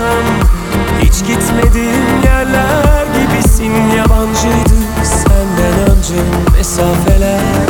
anlatsam Hiç gitmediğim yerler gibisin. Yabancıydı senden önce mesafeler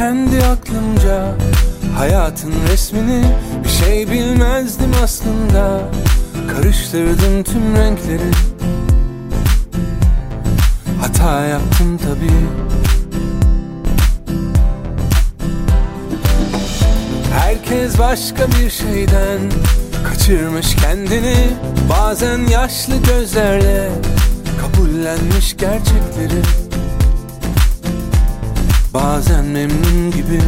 kendi aklımca Hayatın resmini Bir şey bilmezdim aslında. Karıştırdım tüm renkleri. Hata yaptım tabi Herkes başka bir şeyden Kaçırmış kendini. Bazen yaşlı gözlerle Kabullenmiş gerçekleri Bazen memnun gibi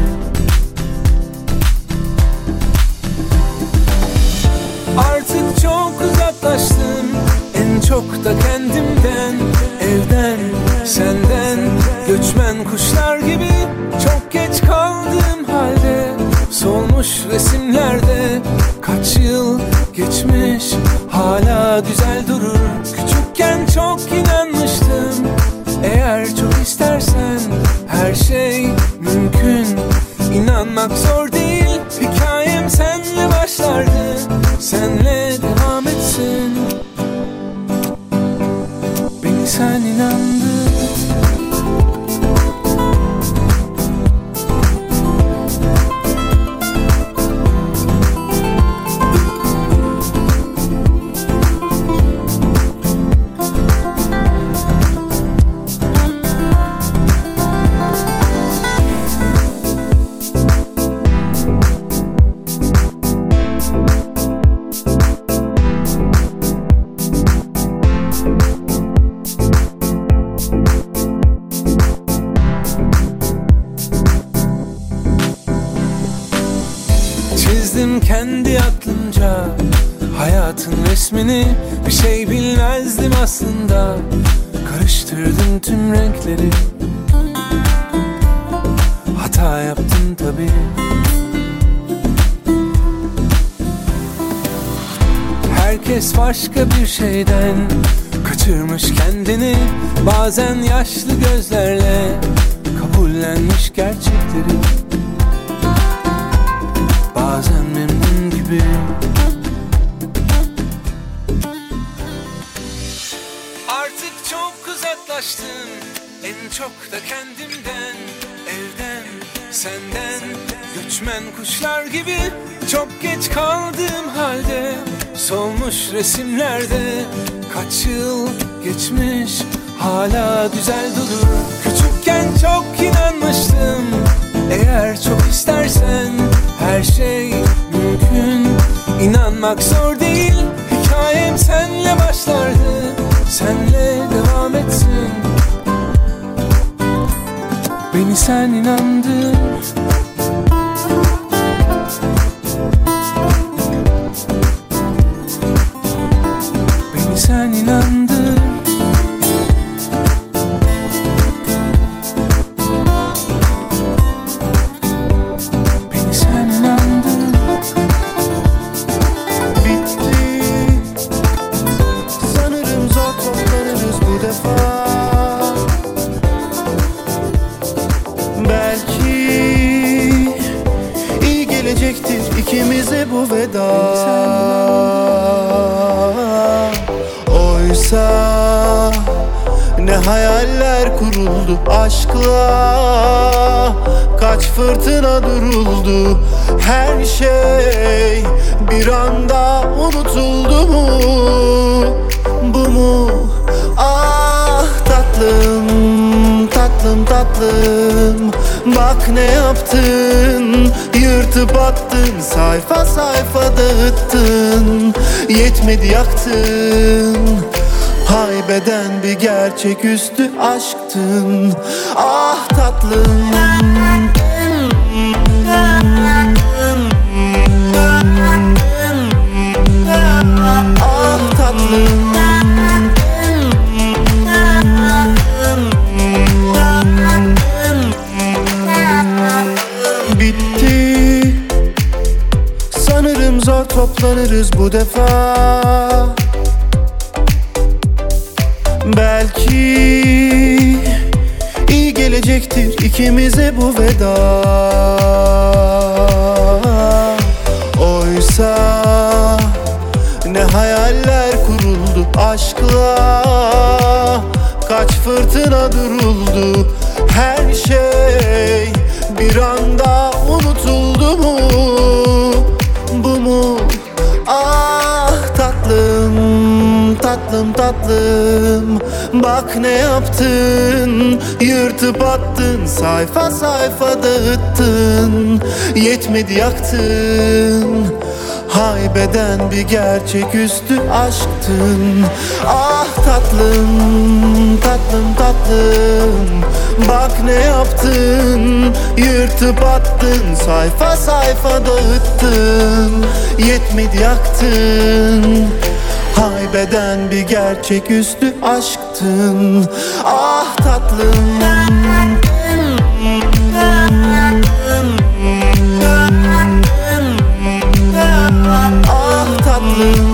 Kendi aklımca Hayatın resmini Bir şey bilmezdim aslında. Karıştırdım tüm renkleri. Hata yaptım tabi Herkes başka bir şeyden Kaçırmış kendini. Bazen yaşlı gözlerle Kabullenmiş gerçekleri Bazen memnun gibi. Artık çok uzaklaştım. En çok da kendimden Evden, senden. Göçmen kuşlar gibi Çok geç kaldığım halde Solmuş resimlerde Kaç yıl geçmiş Hala güzel durur Küçükken çok inanmıştım. Eğer çok istersen her şey mümkün. İnanmak zor değil. Hikayem senle başlardı. Senle devam etsin. Beni sen inandır duruldu Her şey? Bir anda unutuldu mu? Bu mu? Ah tatlım tatlım tatlım. Bak ne yaptın? Yırtıp attın Sayfa sayfa dağıttın. Yetmedi yaktın. Haybeden bir gerçeküstü aşktın. Ah tatlım Bitti. Sanırım zor toplanırız bu defa. Belki iyi gelecektir ikimize bu veda. Oysa ne hayaller aşkla Kaç fırtına duruldu? Her şey Bir anda unutuldu mu? Bu mu? Ah tatlım tatlım tatlım. Bak ne yaptın? Yırtıp attın Sayfa sayfa dağıttın. Yetmedi yaktın Haybeden bir gerçeküstü aşktın. Ah tatlım tatlım tatlım. Bak ne yaptın? Yırtıp attın Sayfa sayfa dağıttın. Yetmedi yaktın. Haybeden bir gerçeküstü aşktın. Ah tatlım tatlım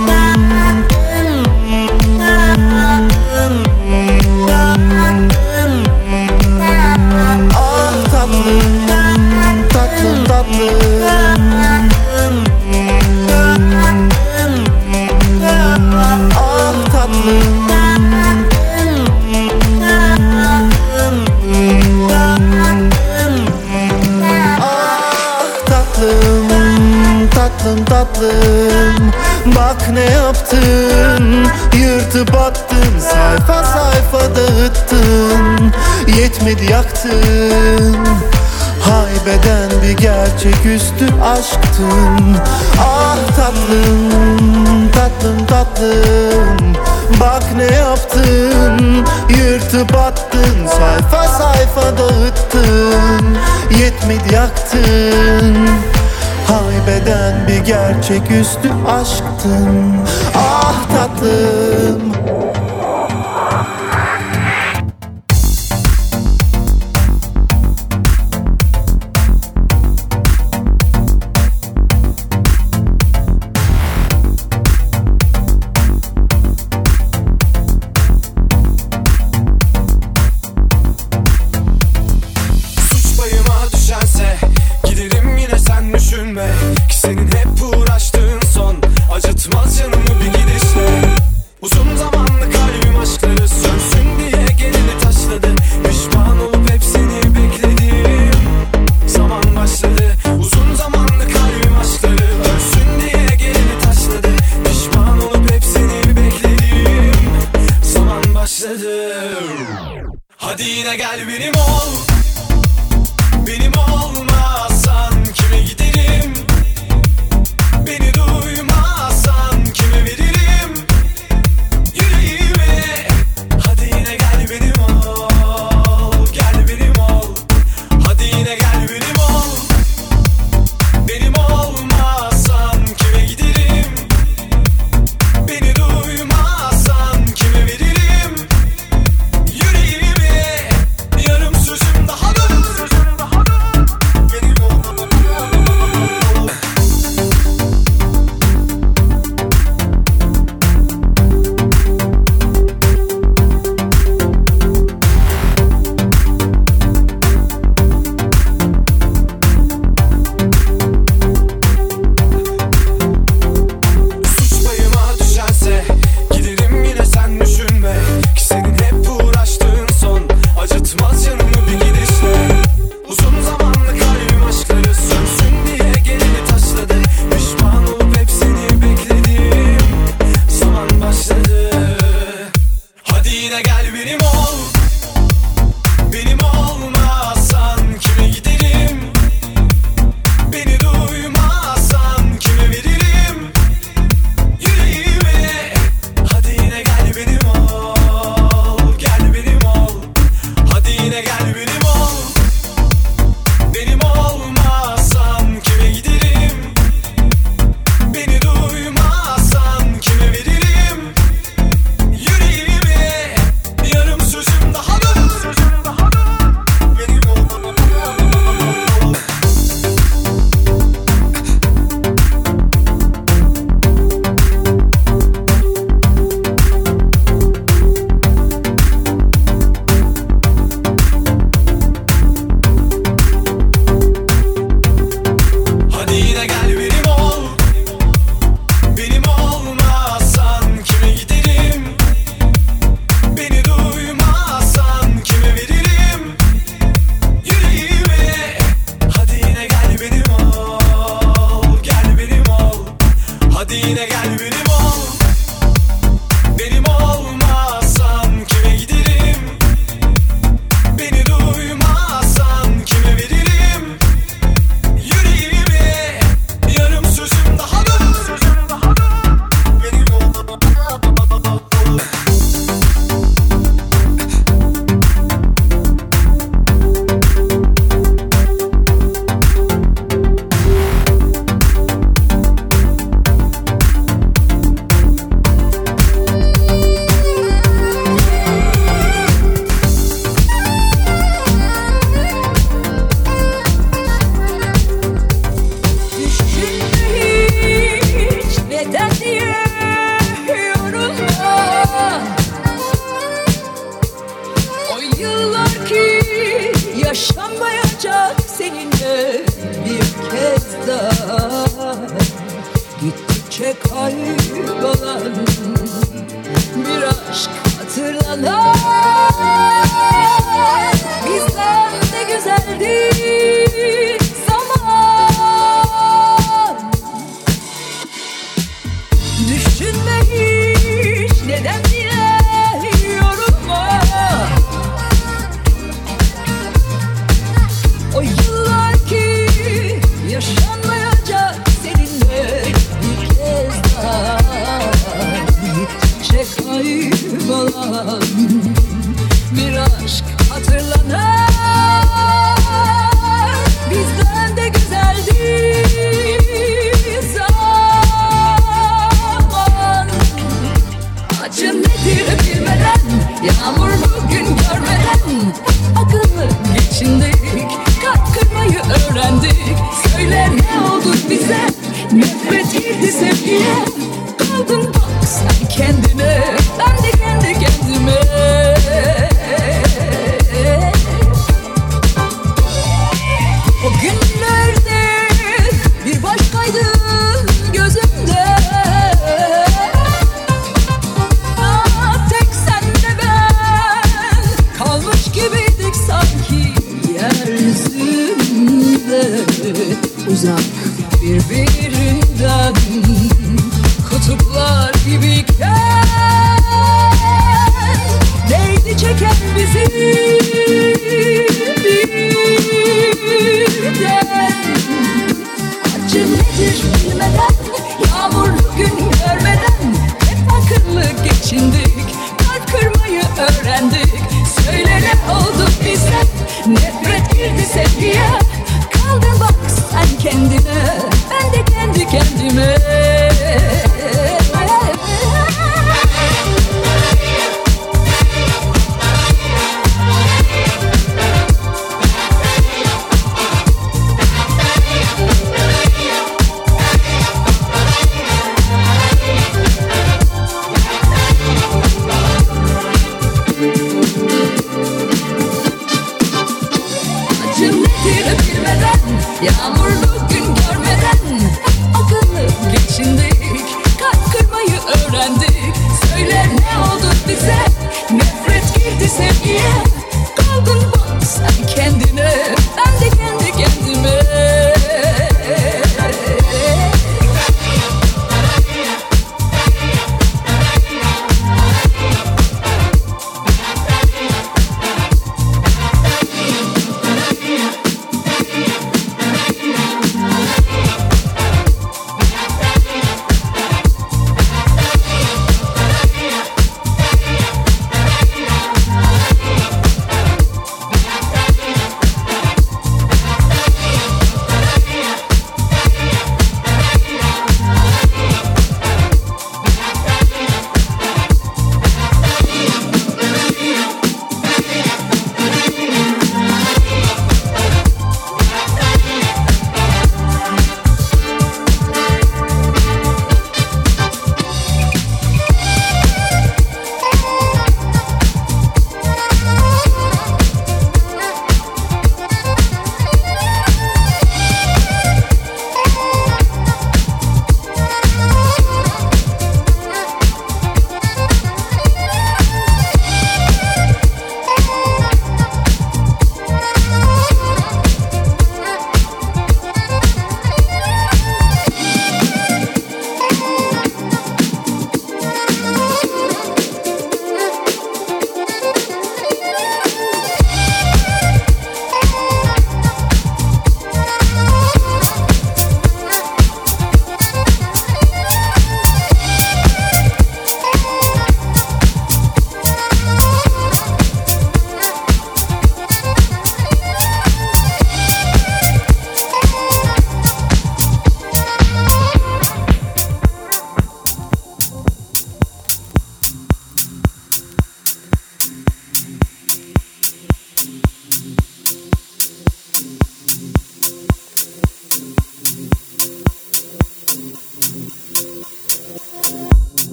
gerçeküstü aşktın. Ah tatlım tatlım tatlım. Bak ne yaptın. Yırtıp attın Sayfa sayfa dağıttın. Yetmedi yaktın. Haybeden bir gerçeküstü aşktın. Ah tatlım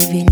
saving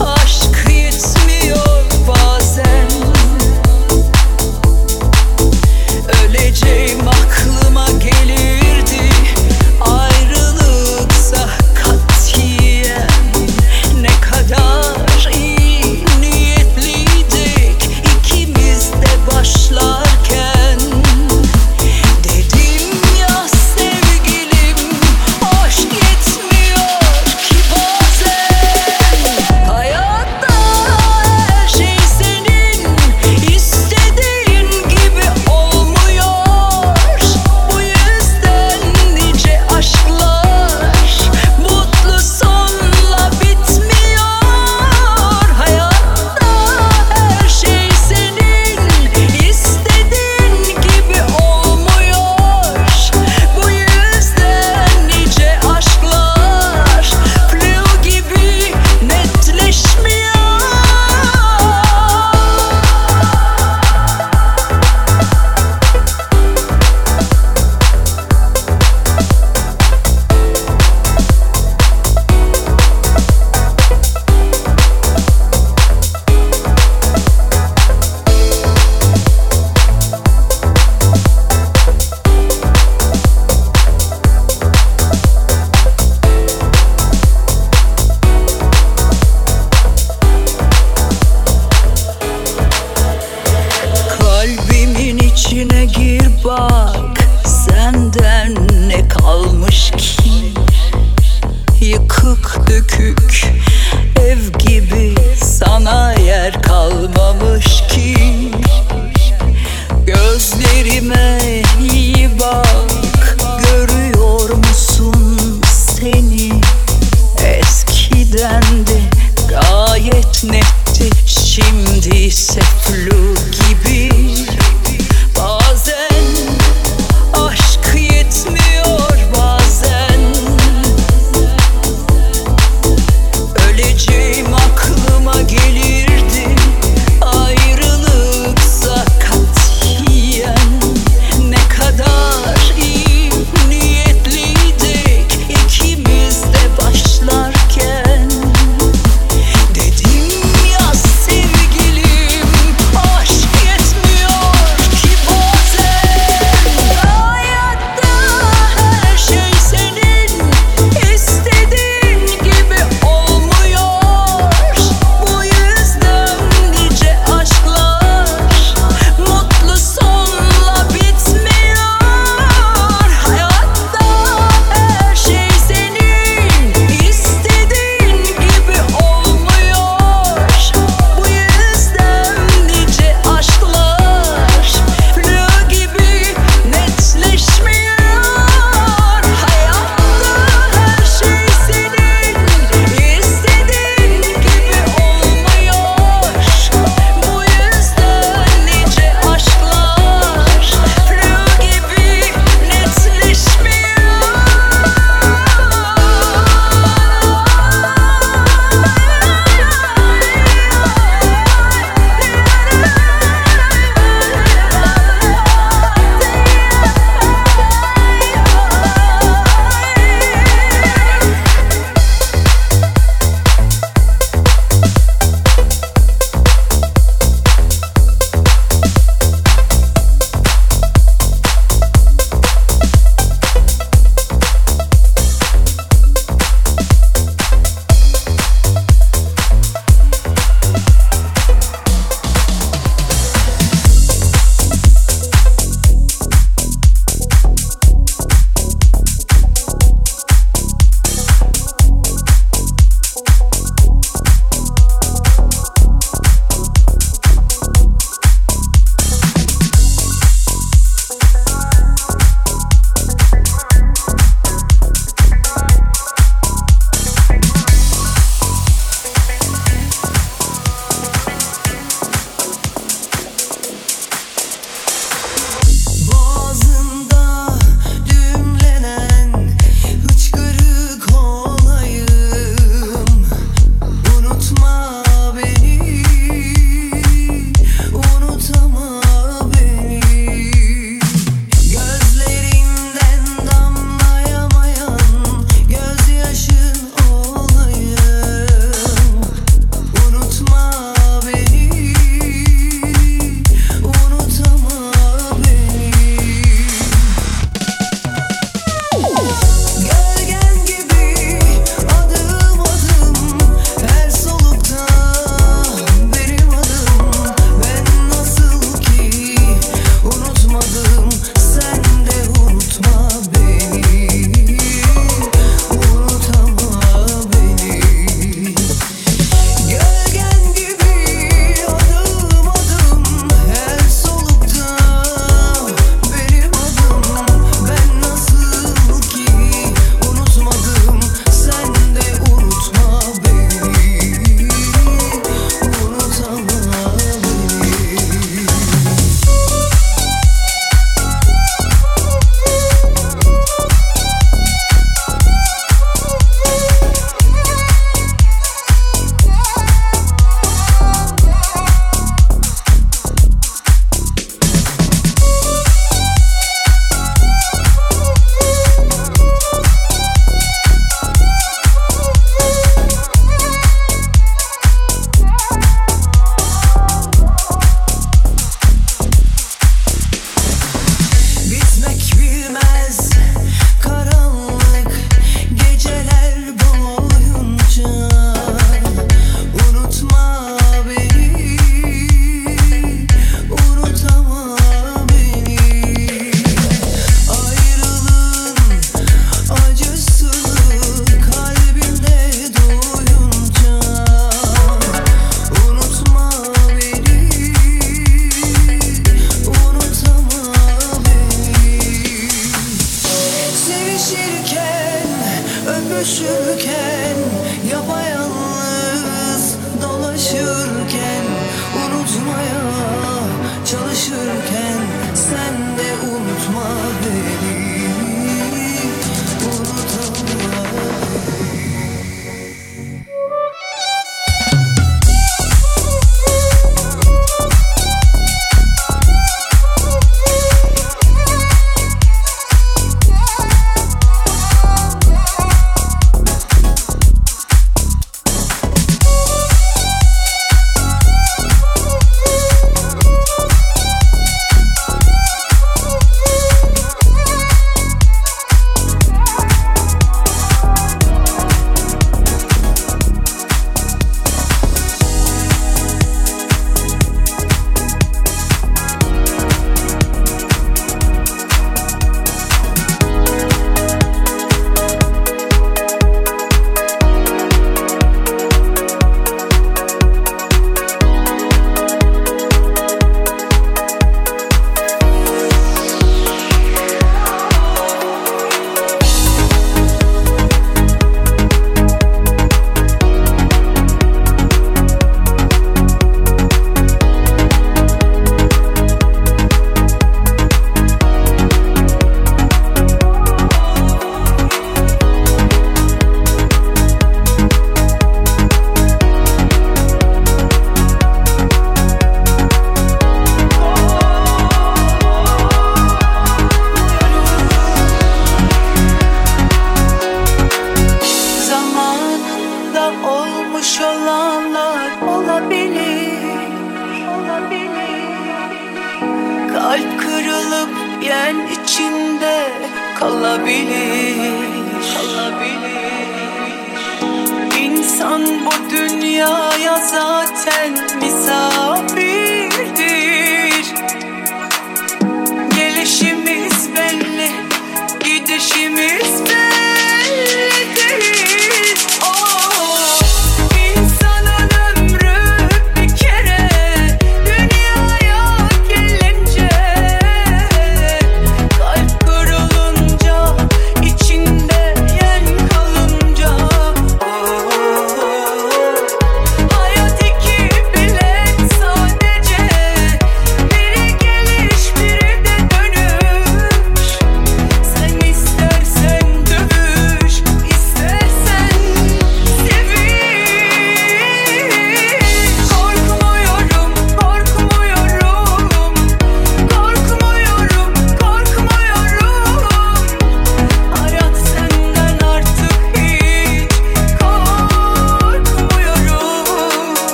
ocean.